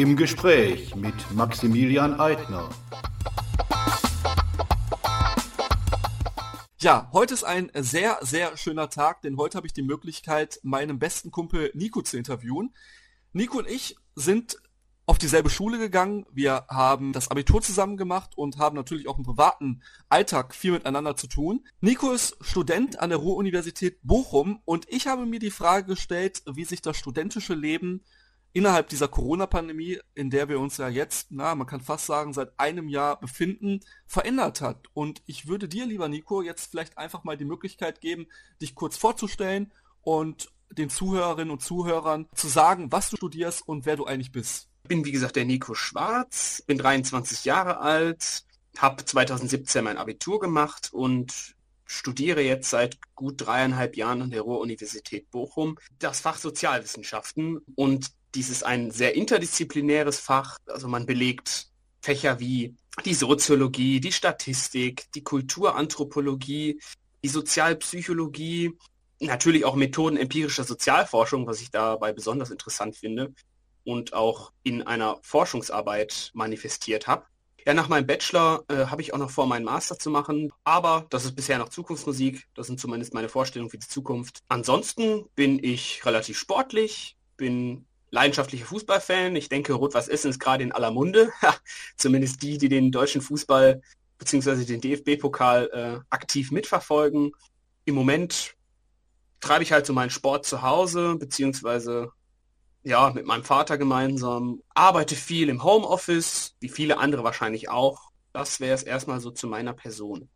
Im Gespräch mit Maximilian Eitner. Ja, heute ist ein sehr, sehr schöner Tag, denn heute habe ich die Möglichkeit, meinen besten Kumpel Nico zu interviewen. Nico und ich sind auf dieselbe Schule gegangen. Wir haben das Abitur zusammen gemacht und haben natürlich auch im privaten Alltag viel miteinander zu tun. Nico ist Student an der Ruhr-Universität Bochum und ich habe mir die Frage gestellt, wie sich das studentische Leben innerhalb dieser Corona-Pandemie, in der wir uns ja jetzt, na, man kann fast sagen, seit einem Jahr befinden, verändert hat. Und ich würde dir, lieber Nico, jetzt vielleicht einfach mal die Möglichkeit geben, dich kurz vorzustellen und den Zuhörerinnen und Zuhörern zu sagen, was du studierst und wer du eigentlich bist bin wie gesagt der Nico Schwarz, bin 23 Jahre alt, habe 2017 mein Abitur gemacht und studiere jetzt seit gut dreieinhalb Jahren an der Ruhr-Universität Bochum das Fach Sozialwissenschaften und dies ist ein sehr interdisziplinäres Fach. Also man belegt Fächer wie die Soziologie, die Statistik, die Kulturanthropologie, die Sozialpsychologie, natürlich auch Methoden empirischer Sozialforschung, was ich dabei besonders interessant finde und auch in einer Forschungsarbeit manifestiert habe. Ja, nach meinem Bachelor äh, habe ich auch noch vor, meinen Master zu machen, aber das ist bisher noch Zukunftsmusik. Das sind zumindest meine Vorstellungen für die Zukunft. Ansonsten bin ich relativ sportlich, bin leidenschaftlicher Fußballfan. Ich denke, Rot-Weiß Essen ist gerade in aller Munde. Zumindest die, die den deutschen Fußball bzw. den DFB-Pokal äh, aktiv mitverfolgen. Im Moment treibe ich halt so meinen Sport zu Hause, beziehungsweise ja, mit meinem Vater gemeinsam, arbeite viel im Homeoffice, wie viele andere wahrscheinlich auch. Das wäre es erstmal so zu meiner Person.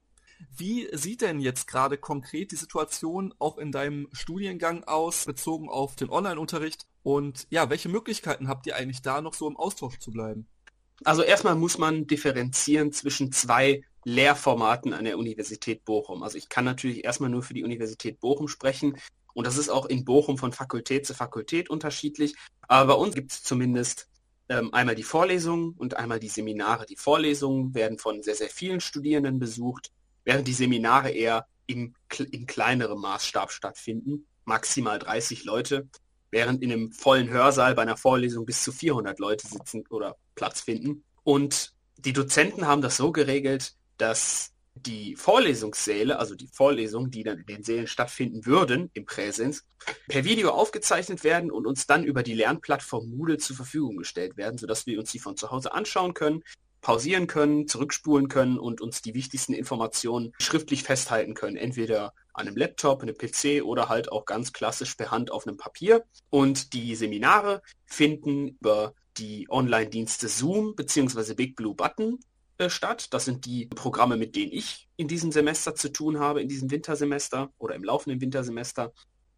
Wie sieht denn jetzt gerade konkret die Situation auch in deinem Studiengang aus, bezogen auf den Online-Unterricht? Und ja, welche Möglichkeiten habt ihr eigentlich da noch so im Austausch zu bleiben? Also erstmal muss man differenzieren zwischen zwei Lehrformaten an der Universität Bochum. Also ich kann natürlich erstmal nur für die Universität Bochum sprechen. Und das ist auch in Bochum von Fakultät zu Fakultät unterschiedlich. Aber bei uns gibt es zumindest ähm, einmal die Vorlesungen und einmal die Seminare. Die Vorlesungen werden von sehr, sehr vielen Studierenden besucht, während die Seminare eher im, in kleinerem Maßstab stattfinden, maximal 30 Leute, während in einem vollen Hörsaal bei einer Vorlesung bis zu 400 Leute sitzen oder Platz finden. Und die Dozenten haben das so geregelt, dass die Vorlesungssäle, also die Vorlesungen, die dann in den Sälen stattfinden würden, im Präsens, per Video aufgezeichnet werden und uns dann über die Lernplattform Moodle zur Verfügung gestellt werden, sodass wir uns die von zu Hause anschauen können, pausieren können, zurückspulen können und uns die wichtigsten Informationen schriftlich festhalten können, entweder an einem Laptop, einem PC oder halt auch ganz klassisch per Hand auf einem Papier. Und die Seminare finden über die Online-Dienste Zoom bzw. Big Blue Button äh, statt. Das sind die Programme, mit denen ich in diesem Semester zu tun habe, in diesem Wintersemester oder im laufenden Wintersemester.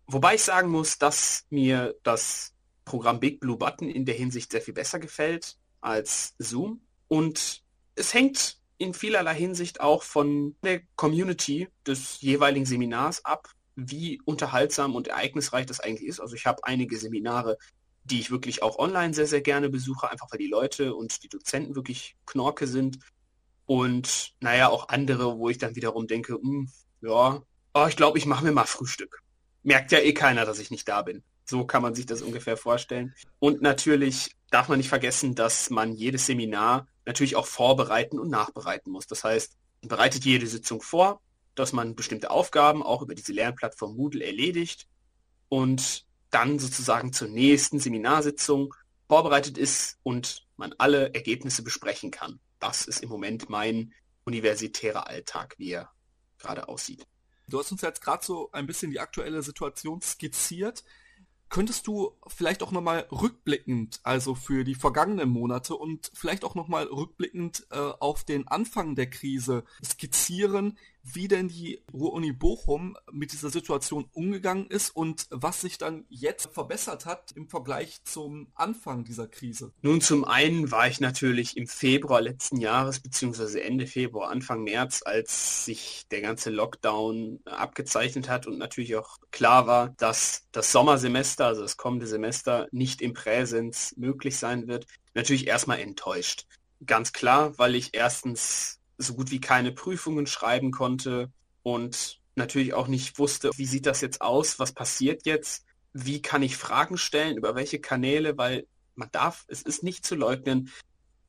Wobei ich sagen muss, dass mir das Programm Big Blue Button in der Hinsicht sehr viel besser gefällt als Zoom. Und es hängt in vielerlei Hinsicht auch von der Community des jeweiligen Seminars ab, wie unterhaltsam und ereignisreich das eigentlich ist. Also ich habe einige Seminare, die ich wirklich auch online sehr, sehr gerne besuche, einfach weil die Leute und die Dozenten wirklich Knorke sind. Und naja, auch andere, wo ich dann wiederum denke, mh, hm, ja, oh, ich glaube, ich mache mir mal Frühstück. Merkt ja eh keiner, dass ich nicht da bin. So kann man sich das ungefähr vorstellen. Und natürlich darf man nicht vergessen, dass man jedes Seminar natürlich auch vorbereiten und nachbereiten muss. Das heißt, bereitet jede Sitzung vor, dass man bestimmte Aufgaben auch über diese Lernplattform Moodle erledigt. Und dann sozusagen zur nächsten Seminarsitzung vorbereitet ist und man alle Ergebnisse besprechen kann. Das ist im Moment mein universitärer Alltag, wie er gerade aussieht. Du hast uns jetzt gerade so ein bisschen die aktuelle Situation skizziert. Könntest du vielleicht auch nochmal rückblickend, also für die vergangenen Monate und vielleicht auch nochmal rückblickend äh, auf den Anfang der Krise skizzieren, wie denn die Ruhr-Uni Bochum mit dieser Situation umgegangen ist und was sich dann jetzt verbessert hat im Vergleich zum Anfang dieser Krise. Nun, zum einen war ich natürlich im Februar letzten Jahres, beziehungsweise Ende Februar, Anfang März, als sich der ganze Lockdown abgezeichnet hat und natürlich auch klar war, dass das Sommersemester, also das kommende Semester, nicht im Präsens möglich sein wird, natürlich erstmal enttäuscht. Ganz klar, weil ich erstens so gut wie keine Prüfungen schreiben konnte und natürlich auch nicht wusste, wie sieht das jetzt aus, was passiert jetzt, wie kann ich Fragen stellen, über welche Kanäle, weil man darf, es ist nicht zu leugnen,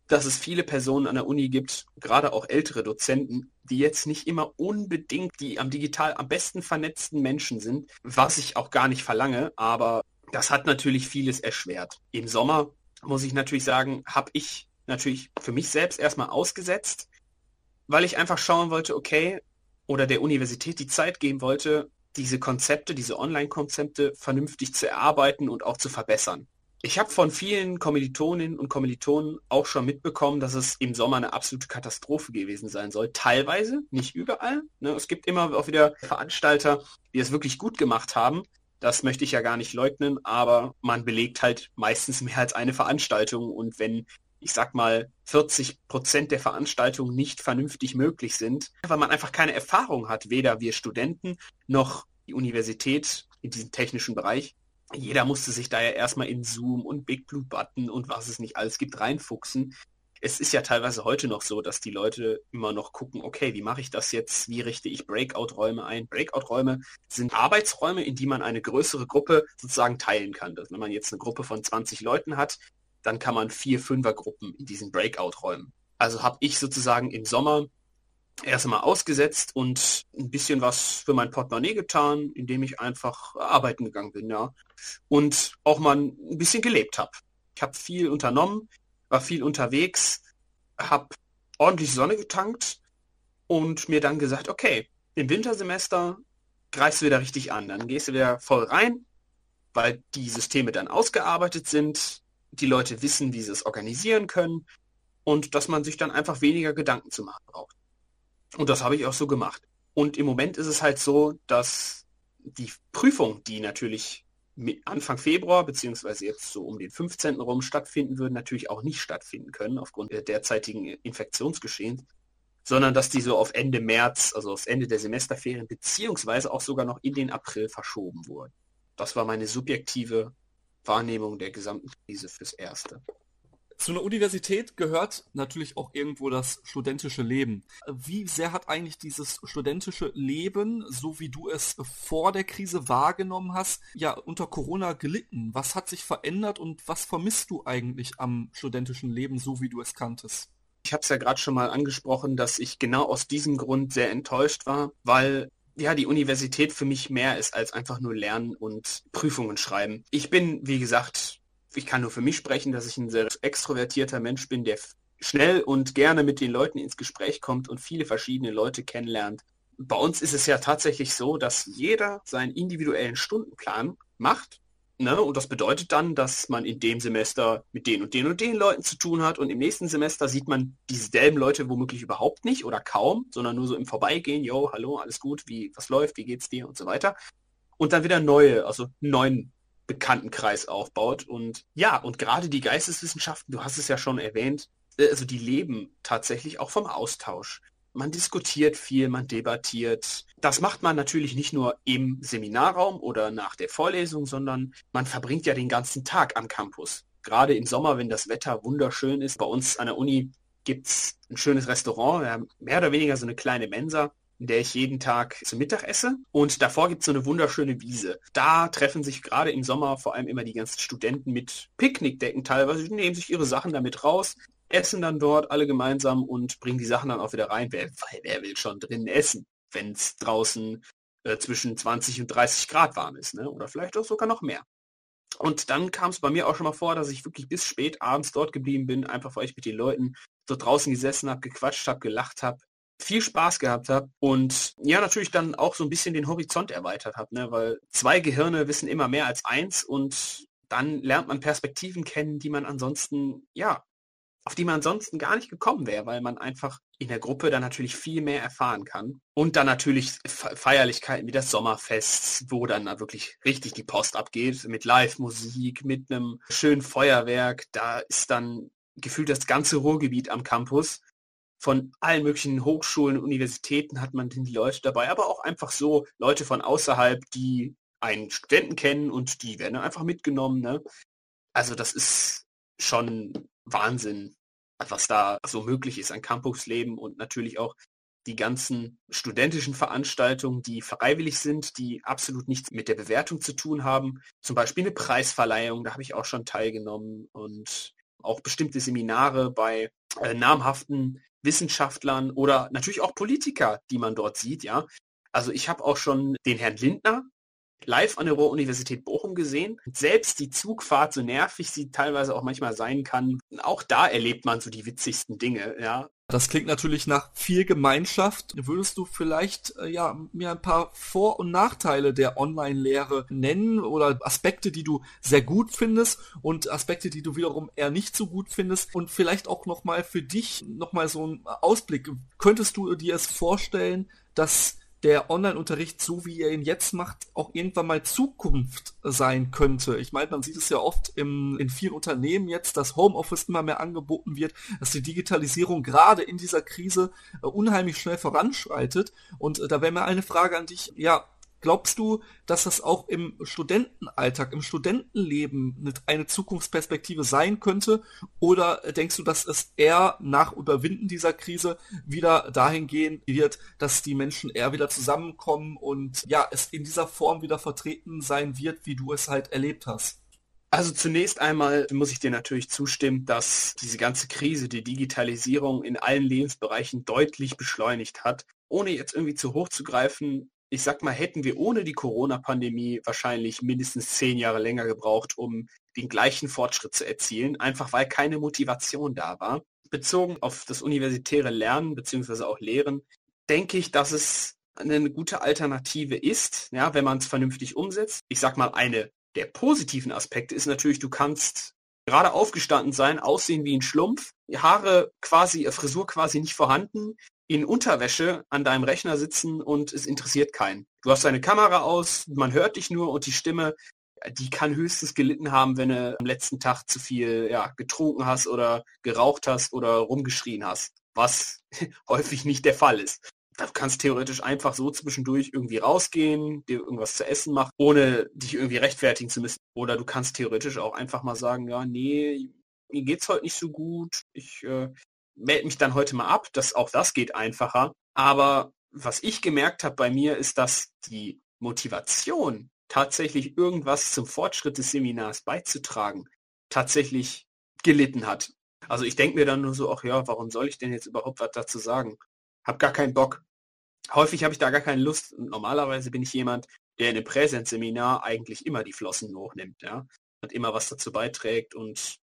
dass es viele Personen an der Uni gibt, gerade auch ältere Dozenten, die jetzt nicht immer unbedingt die am digital am besten vernetzten Menschen sind, was ich auch gar nicht verlange, aber das hat natürlich vieles erschwert. Im Sommer muss ich natürlich sagen, habe ich natürlich für mich selbst erstmal ausgesetzt, weil ich einfach schauen wollte, okay, oder der Universität die Zeit geben wollte, diese Konzepte, diese Online-Konzepte vernünftig zu erarbeiten und auch zu verbessern. Ich habe von vielen Kommilitoninnen und Kommilitonen auch schon mitbekommen, dass es im Sommer eine absolute Katastrophe gewesen sein soll. Teilweise, nicht überall. Ne? Es gibt immer auch wieder Veranstalter, die es wirklich gut gemacht haben. Das möchte ich ja gar nicht leugnen, aber man belegt halt meistens mehr als eine Veranstaltung und wenn ich sag mal, 40 Prozent der Veranstaltungen nicht vernünftig möglich sind, weil man einfach keine Erfahrung hat, weder wir Studenten noch die Universität in diesem technischen Bereich. Jeder musste sich da ja erstmal in Zoom und Big Blue Button und was es nicht alles gibt reinfuchsen. Es ist ja teilweise heute noch so, dass die Leute immer noch gucken, okay, wie mache ich das jetzt? Wie richte ich Breakout-Räume ein? Breakout-Räume sind Arbeitsräume, in die man eine größere Gruppe sozusagen teilen kann. Wenn man jetzt eine Gruppe von 20 Leuten hat, dann kann man vier Fünfergruppen in diesen Breakout räumen. Also habe ich sozusagen im Sommer erst einmal ausgesetzt und ein bisschen was für mein Portemonnaie getan, indem ich einfach arbeiten gegangen bin, ja. Und auch mal ein bisschen gelebt habe. Ich habe viel unternommen, war viel unterwegs, habe ordentlich Sonne getankt und mir dann gesagt, okay, im Wintersemester greifst du wieder richtig an. Dann gehst du wieder voll rein, weil die Systeme dann ausgearbeitet sind, die Leute wissen, wie sie es organisieren können und dass man sich dann einfach weniger Gedanken zu machen braucht. Und das habe ich auch so gemacht. Und im Moment ist es halt so, dass die Prüfung, die natürlich Anfang Februar beziehungsweise jetzt so um den 15. rum stattfinden würden, natürlich auch nicht stattfinden können aufgrund der derzeitigen Infektionsgeschehens, sondern dass die so auf Ende März, also aufs Ende der Semesterferien beziehungsweise auch sogar noch in den April verschoben wurden. Das war meine subjektive Wahrnehmung der gesamten Krise fürs Erste. Zu einer Universität gehört natürlich auch irgendwo das studentische Leben. Wie sehr hat eigentlich dieses studentische Leben, so wie du es vor der Krise wahrgenommen hast, ja unter Corona gelitten? Was hat sich verändert und was vermisst du eigentlich am studentischen Leben, so wie du es kanntest? Ich habe es ja gerade schon mal angesprochen, dass ich genau aus diesem Grund sehr enttäuscht war, weil ja, die Universität für mich mehr ist als einfach nur lernen und Prüfungen schreiben. Ich bin, wie gesagt, ich kann nur für mich sprechen, dass ich ein sehr extrovertierter Mensch bin, der schnell und gerne mit den Leuten ins Gespräch kommt und viele verschiedene Leute kennenlernt. Bei uns ist es ja tatsächlich so, dass jeder seinen individuellen Stundenplan macht Ne? Und das bedeutet dann, dass man in dem Semester mit den und den und den Leuten zu tun hat und im nächsten Semester sieht man dieselben Leute womöglich überhaupt nicht oder kaum, sondern nur so im Vorbeigehen, yo, hallo, alles gut, wie, was läuft, wie geht's dir und so weiter. Und dann wieder neue, also neuen Bekanntenkreis aufbaut. Und ja, und gerade die Geisteswissenschaften, du hast es ja schon erwähnt, äh, also die leben tatsächlich auch vom Austausch man diskutiert viel, man debattiert. Das macht man natürlich nicht nur im Seminarraum oder nach der Vorlesung, sondern man verbringt ja den ganzen Tag am Campus. Gerade im Sommer, wenn das Wetter wunderschön ist. Bei uns an der Uni gibt es ein schönes Restaurant, wir haben mehr oder weniger so eine kleine Mensa, in der ich jeden Tag zu Mittag esse. Und davor gibt es so eine wunderschöne Wiese. Da treffen sich gerade im Sommer vor allem immer die ganzen Studenten mit Picknickdecken teilweise, die nehmen sich ihre Sachen damit raus, essen dann dort alle gemeinsam und bringen die Sachen dann auch wieder rein. Wer, wer will schon drin essen, wenn es draußen äh, zwischen 20 und 30 Grad warm ist, ne? Oder vielleicht auch sogar noch mehr. Und dann kam es bei mir auch schon mal vor, dass ich wirklich bis spät abends dort geblieben bin, einfach weil ich mit den Leuten dort draußen gesessen habe, gequatscht habe, gelacht habe, viel Spaß gehabt habe und ja natürlich dann auch so ein bisschen den Horizont erweitert habe, ne? weil zwei Gehirne wissen immer mehr als eins und dann lernt man Perspektiven kennen, die man ansonsten ja auf die man ansonsten gar nicht gekommen wäre, weil man einfach in der Gruppe dann natürlich viel mehr erfahren kann. Und dann natürlich Feierlichkeiten wie das Sommerfest, wo dann wirklich richtig die Post abgeht, mit Live-Musik, mit einem schönen Feuerwerk. Da ist dann gefühlt das ganze Ruhrgebiet am Campus. Von allen möglichen Hochschulen, Universitäten hat man die Leute dabei, aber auch einfach so Leute von außerhalb, die einen Studenten kennen und die werden einfach mitgenommen. Ne? Also das ist schon Wahnsinn, was da so möglich ist an Campusleben und natürlich auch die ganzen studentischen Veranstaltungen, die freiwillig sind, die absolut nichts mit der Bewertung zu tun haben. Zum Beispiel eine Preisverleihung, da habe ich auch schon teilgenommen und auch bestimmte Seminare bei äh, namhaften Wissenschaftlern oder natürlich auch Politiker, die man dort sieht, ja. Also ich habe auch schon den Herrn Lindner live an der Ruhr-Universität Bochum gesehen. Selbst die Zugfahrt, so nervig sie teilweise auch manchmal sein kann, auch da erlebt man so die witzigsten Dinge, ja. Das klingt natürlich nach viel Gemeinschaft. Würdest du vielleicht äh, ja mir ein paar Vor- und Nachteile der Online-Lehre nennen oder Aspekte, die du sehr gut findest und Aspekte, die du wiederum eher nicht so gut findest und vielleicht auch noch mal für dich noch mal so ein Ausblick. Könntest du dir es vorstellen, dass der Online-Unterricht, so wie er ihn jetzt macht, auch irgendwann mal Zukunft sein könnte. Ich meine, man sieht es ja oft im, in vielen Unternehmen jetzt, dass Homeoffice immer mehr angeboten wird, dass die Digitalisierung gerade in dieser Krise äh, unheimlich schnell voranschreitet. Und äh, da wäre mir eine Frage an dich, ja, Glaubst du, dass das auch im Studentenalltag, im Studentenleben eine Zukunftsperspektive sein könnte? Oder denkst du, dass es eher nach Überwinden dieser Krise wieder dahin gehen wird, dass die Menschen eher wieder zusammenkommen und ja, es in dieser Form wieder vertreten sein wird, wie du es halt erlebt hast? Also zunächst einmal muss ich dir natürlich zustimmen, dass diese ganze Krise die Digitalisierung in allen Lebensbereichen deutlich beschleunigt hat. Ohne jetzt irgendwie zu hoch zu greifen, ich sag mal, hätten wir ohne die Corona-Pandemie wahrscheinlich mindestens zehn Jahre länger gebraucht, um den gleichen Fortschritt zu erzielen, einfach weil keine Motivation da war. Bezogen auf das universitäre Lernen bzw. auch Lehren, denke ich, dass es eine gute Alternative ist, ja, wenn man es vernünftig umsetzt. Ich sag mal, eine der positiven Aspekte ist natürlich, du kannst gerade aufgestanden sein, aussehen wie ein Schlumpf, Haare quasi, äh, Frisur quasi nicht vorhanden, in Unterwäsche an deinem Rechner sitzen und es interessiert keinen. Du hast deine Kamera aus, man hört dich nur und die Stimme, die kann höchstens gelitten haben, wenn du am letzten Tag zu viel ja, getrunken hast oder geraucht hast oder rumgeschrien hast, was häufig nicht der Fall ist. Du kannst theoretisch einfach so zwischendurch irgendwie rausgehen, dir irgendwas zu essen machen, ohne dich irgendwie rechtfertigen zu müssen. Oder du kannst theoretisch auch einfach mal sagen, ja, nee, mir geht's heute nicht so gut, ich äh, melde mich dann heute mal ab. Das, auch das geht einfacher. Aber was ich gemerkt habe bei mir ist, dass die Motivation, tatsächlich irgendwas zum Fortschritt des Seminars beizutragen, tatsächlich gelitten hat. Also ich denke mir dann nur so, ach ja, warum soll ich denn jetzt überhaupt was dazu sagen? Hab gar keinen Bock. Häufig habe ich da gar keine Lust. Normalerweise bin ich jemand, der in einem Präsenzseminar eigentlich immer die Flossen hochnimmt, ja. Und immer was dazu beiträgt und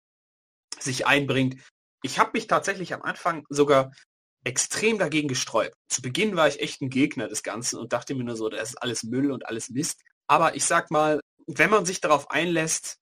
sich einbringt. Ich habe mich tatsächlich am Anfang sogar extrem dagegen gesträubt. Zu Beginn war ich echt ein Gegner des Ganzen und dachte mir nur so, das ist alles Müll und alles Mist. Aber ich sag mal, wenn man sich darauf einlässt,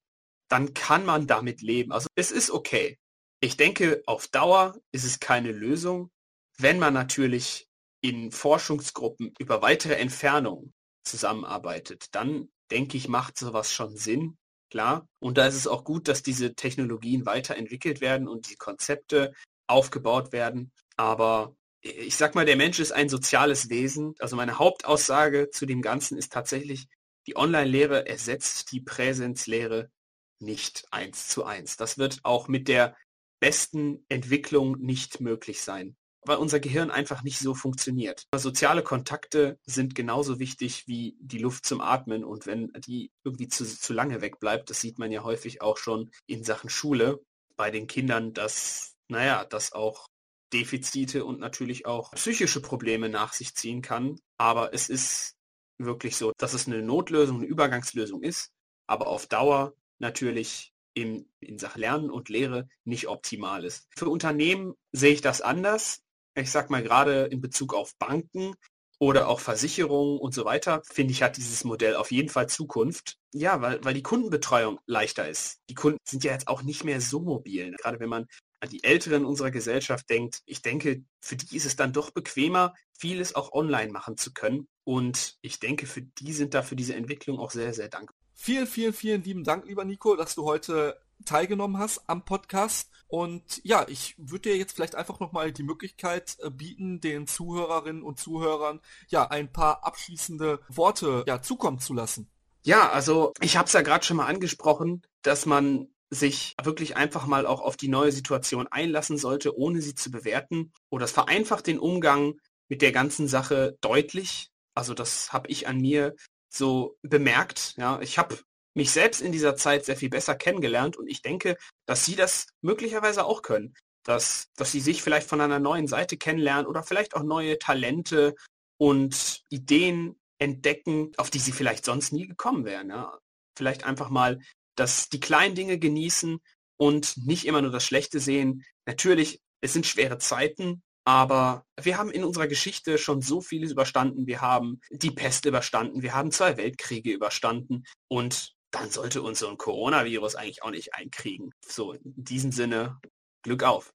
dann kann man damit leben. Also es ist okay. Ich denke, auf Dauer ist es keine Lösung, wenn man natürlich in Forschungsgruppen über weitere Entfernungen zusammenarbeitet. Dann denke ich, macht sowas schon Sinn klar. Und da ist es auch gut, dass diese Technologien weiterentwickelt werden und die Konzepte aufgebaut werden. Aber ich sag mal, der Mensch ist ein soziales Wesen. Also meine Hauptaussage zu dem Ganzen ist tatsächlich, die Online-Lehre ersetzt die Präsenzlehre nicht eins zu eins. Das wird auch mit der besten Entwicklung nicht möglich sein weil unser Gehirn einfach nicht so funktioniert. Soziale Kontakte sind genauso wichtig wie die Luft zum Atmen und wenn die irgendwie zu, zu lange wegbleibt, das sieht man ja häufig auch schon in Sachen Schule bei den Kindern, dass, naja, das auch Defizite und natürlich auch psychische Probleme nach sich ziehen kann. Aber es ist wirklich so, dass es eine Notlösung, eine Übergangslösung ist, aber auf Dauer natürlich in, in Sachen Lernen und Lehre nicht optimal ist. Für Unternehmen sehe ich das anders ich sag mal gerade in Bezug auf Banken oder auch Versicherungen und so weiter, finde ich, hat dieses Modell auf jeden Fall Zukunft. Ja, weil, weil die Kundenbetreuung leichter ist. Die Kunden sind ja jetzt auch nicht mehr so mobil. Gerade wenn man an die Älteren unserer Gesellschaft denkt, ich denke, für die ist es dann doch bequemer, vieles auch online machen zu können. Und ich denke, für die sind da für diese Entwicklung auch sehr, sehr dankbar. Vielen, vielen, vielen lieben Dank, lieber Nico, dass du heute teilgenommen hast am Podcast. Und ja, ich würde dir jetzt vielleicht einfach nochmal die Möglichkeit äh, bieten, den Zuhörerinnen und Zuhörern ja ein paar abschließende Worte ja zukommen zu lassen. Ja, also ich habe es ja gerade schon mal angesprochen, dass man sich wirklich einfach mal auch auf die neue Situation einlassen sollte, ohne sie zu bewerten. Oder es vereinfacht den Umgang mit der ganzen Sache deutlich. Also das habe ich an mir so bemerkt. Ja, ich habe mich selbst in dieser Zeit sehr viel besser kennengelernt und ich denke, dass Sie das möglicherweise auch können. Dass, dass Sie sich vielleicht von einer neuen Seite kennenlernen oder vielleicht auch neue Talente und Ideen entdecken, auf die Sie vielleicht sonst nie gekommen wären. Ja. Vielleicht einfach mal, dass die kleinen Dinge genießen und nicht immer nur das Schlechte sehen. Natürlich, es sind schwere Zeiten, aber wir haben in unserer Geschichte schon so vieles überstanden. Wir haben die Pest überstanden, wir haben zwei Weltkriege überstanden und dann sollte uns so ein Coronavirus eigentlich auch nicht einkriegen. So, in diesem Sinne, Glück auf.